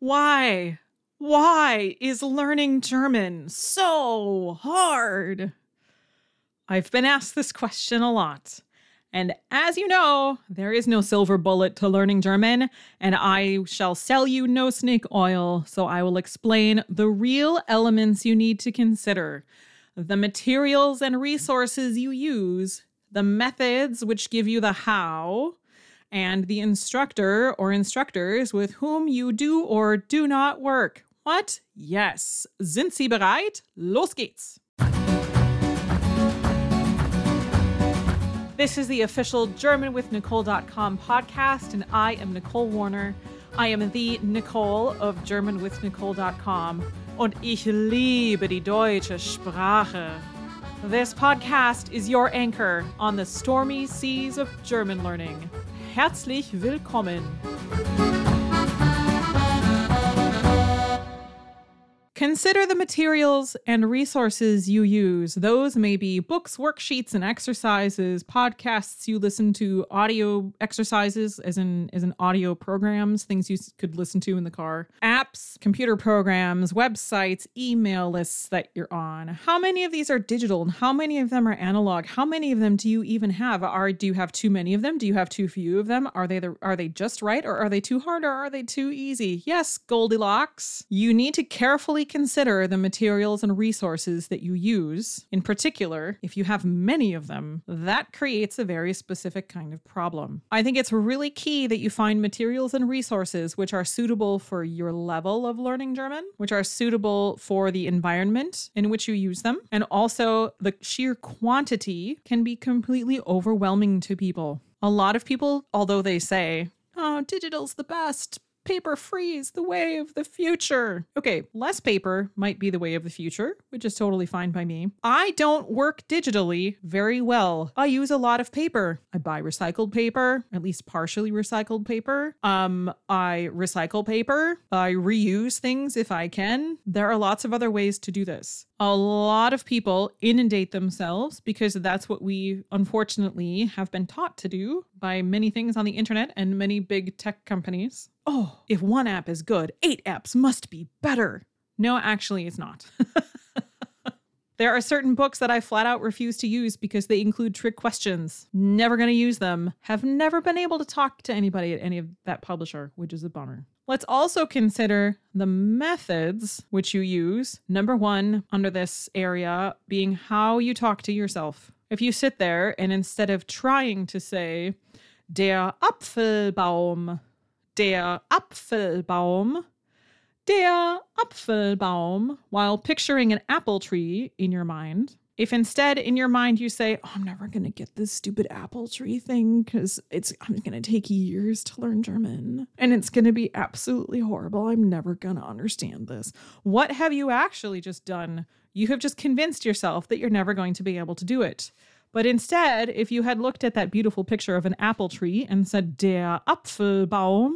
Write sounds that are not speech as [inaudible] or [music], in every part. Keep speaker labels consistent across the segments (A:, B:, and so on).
A: Why? Why is learning German so hard? I've been asked this question a lot. And as you know, there is no silver bullet to learning German, and I shall sell you no snake oil, so I will explain the real elements you need to consider, the materials and resources you use, the methods which give you the how, and the instructor or instructors with whom you do or do not work. What? Yes. Sind Sie bereit? Los geht's. This is the official GermanWithNicole.com podcast, and I am Nicole Warner. I am the Nicole of GermanWithNicole.com, und ich liebe die deutsche Sprache. This podcast is your anchor on the stormy seas of German learning. Herzlich willkommen! Consider the materials and resources you use. Those may be books, worksheets, and exercises, podcasts you listen to, audio exercises, as in as in audio programs, things you could listen to in the car, apps, computer programs, websites, email lists that you're on. How many of these are digital and how many of them are analog? How many of them do you even have? Are do you have too many of them? Do you have too few of them? Are they the, are they just right or are they too hard or are they too easy? Yes, Goldilocks. You need to carefully consider the materials and resources that you use. In particular, if you have many of them, that creates a very specific kind of problem. I think it's really key that you find materials and resources which are suitable for your level of learning German, which are suitable for the environment in which you use them, and also the sheer quantity can be completely overwhelming to people. A lot of people, although they say, oh, digital's the best, paper free is the way of the future. Okay, less paper might be the way of the future, which is totally fine by me. I don't work digitally very well. I use a lot of paper. I buy recycled paper, at least partially recycled paper. Um, I recycle paper. I reuse things if I can. There are lots of other ways to do this. A lot of people inundate themselves because that's what we unfortunately have been taught to do by many things on the internet and many big tech companies. Oh, if one app is good, eight apps must be better. No, actually, it's not. [laughs] There are certain books that I flat out refuse to use because they include trick questions. Never going to use them. Have never been able to talk to anybody at any of that publisher, which is a bummer. Let's also consider the methods which you use. Number one, under this area, being how you talk to yourself. If you sit there and instead of trying to say, der Apfelbaum, der Apfelbaum, der Apfelbaum, while picturing an apple tree in your mind, if instead in your mind you say, oh, I'm never going to get this stupid apple tree thing because it's I'm going to take years to learn German and it's going to be absolutely horrible. I'm never going to understand this. What have you actually just done? You have just convinced yourself that you're never going to be able to do it. But instead, if you had looked at that beautiful picture of an apple tree and said, Der Apfelbaum,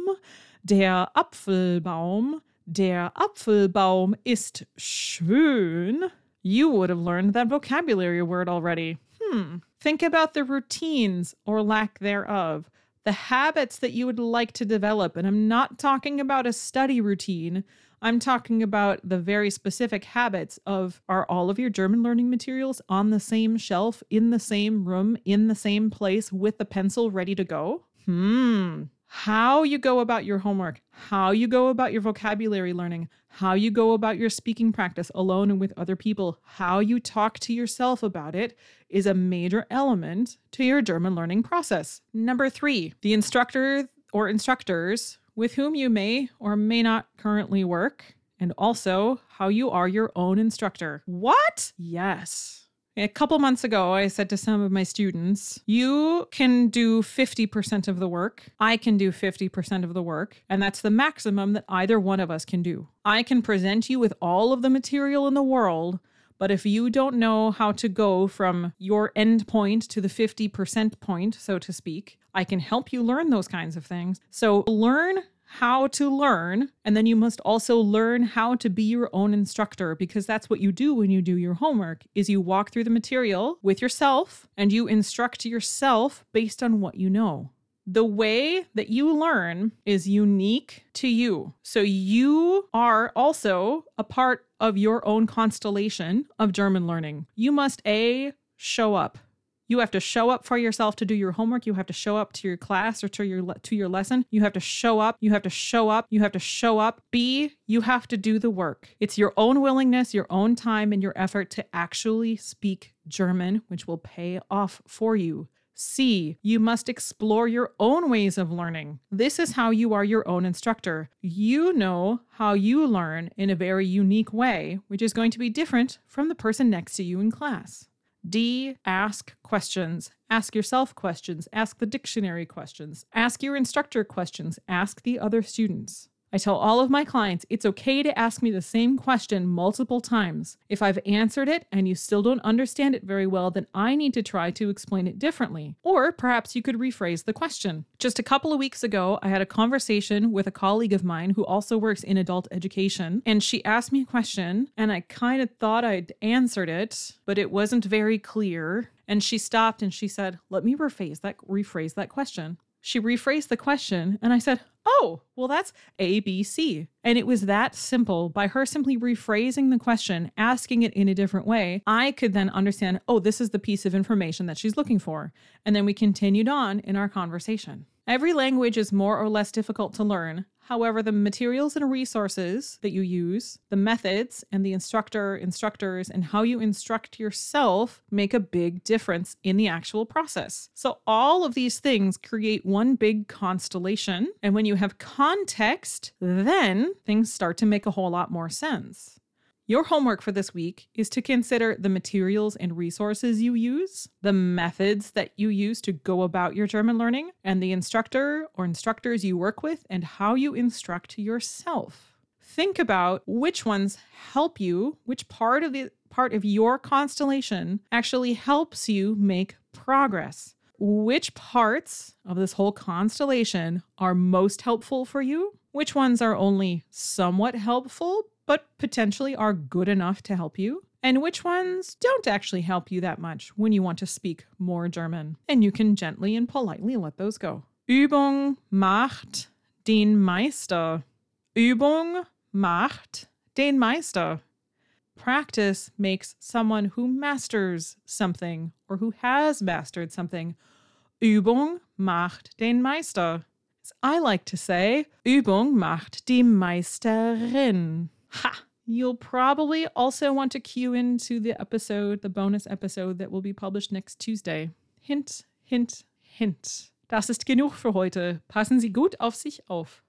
A: der Apfelbaum, der Apfelbaum ist schön, you would have learned that vocabulary word already. Hmm. Think about the routines or lack thereof, the habits that you would like to develop. And I'm not talking about a study routine. I'm talking about the very specific habits of are all of your German learning materials on the same shelf, in the same room, in the same place with the pencil ready to go? Hmm how you go about your homework, how you go about your vocabulary learning, how you go about your speaking practice alone and with other people, how you talk to yourself about it is a major element to your German learning process. Number three, the instructor or instructors with whom you may or may not currently work, and also how you are your own instructor. What? Yes. A couple months ago, I said to some of my students, You can do 50% of the work. I can do 50% of the work. And that's the maximum that either one of us can do. I can present you with all of the material in the world. But if you don't know how to go from your end point to the 50% point, so to speak, I can help you learn those kinds of things. So learn how to learn and then you must also learn how to be your own instructor because that's what you do when you do your homework is you walk through the material with yourself and you instruct yourself based on what you know The way that you learn is unique to you. So you are also a part of your own constellation of German learning. You must A, show up. You have to show up for yourself to do your homework. You have to show up to your class or to your le- to your lesson. You have to show up. You have to show up. You have to show up. B, you have to do the work. It's your own willingness, your own time and your effort to actually speak German, which will pay off for you. C, you must explore your own ways of learning. This is how you are your own instructor. You know how you learn in a very unique way, which is going to be different from the person next to you in class. D, ask questions. Ask yourself questions. Ask the dictionary questions. Ask your instructor questions. Ask the other students. I tell all of my clients it's okay to ask me the same question multiple times. If I've answered it and you still don't understand it very well, then I need to try to explain it differently. Or perhaps you could rephrase the question. Just a couple of weeks ago, I had a conversation with a colleague of mine who also works in adult education, and she asked me a question, and I kind of thought I'd answered it, but it wasn't very clear. And she stopped and she said, Let me rephrase that rephrase that question. She rephrased the question, and I said, Oh, well, that's A, B, C. And it was that simple. By her simply rephrasing the question, asking it in a different way, I could then understand, oh, this is the piece of information that she's looking for. And then we continued on in our conversation. Every language is more or less difficult to learn. However, the materials and resources that you use, the methods and the instructor, instructors, and how you instruct yourself make a big difference in the actual process. So, all of these things create one big constellation. And when you have context, then things start to make a whole lot more sense. Your homework for this week is to consider the materials and resources you use, the methods that you use to go about your German learning, and the instructor or instructors you work with and how you instruct yourself. Think about which ones help you, which part of the part of your constellation actually helps you make progress. Which parts of this whole constellation are most helpful for you? Which ones are only somewhat helpful but potentially are good enough to help you, and which ones don't actually help you that much when you want to speak more German. And you can gently and politely let those go. Übung macht den Meister. Übung macht den Meister. Practice makes someone who masters something or who has mastered something. Übung macht den Meister. I like to say, Übung macht die Meisterin. Ha! You'll probably also want to cue into the episode, the bonus episode that will be published next Tuesday. Hint, hint, hint. Das ist genug für heute. Passen Sie gut auf sich auf.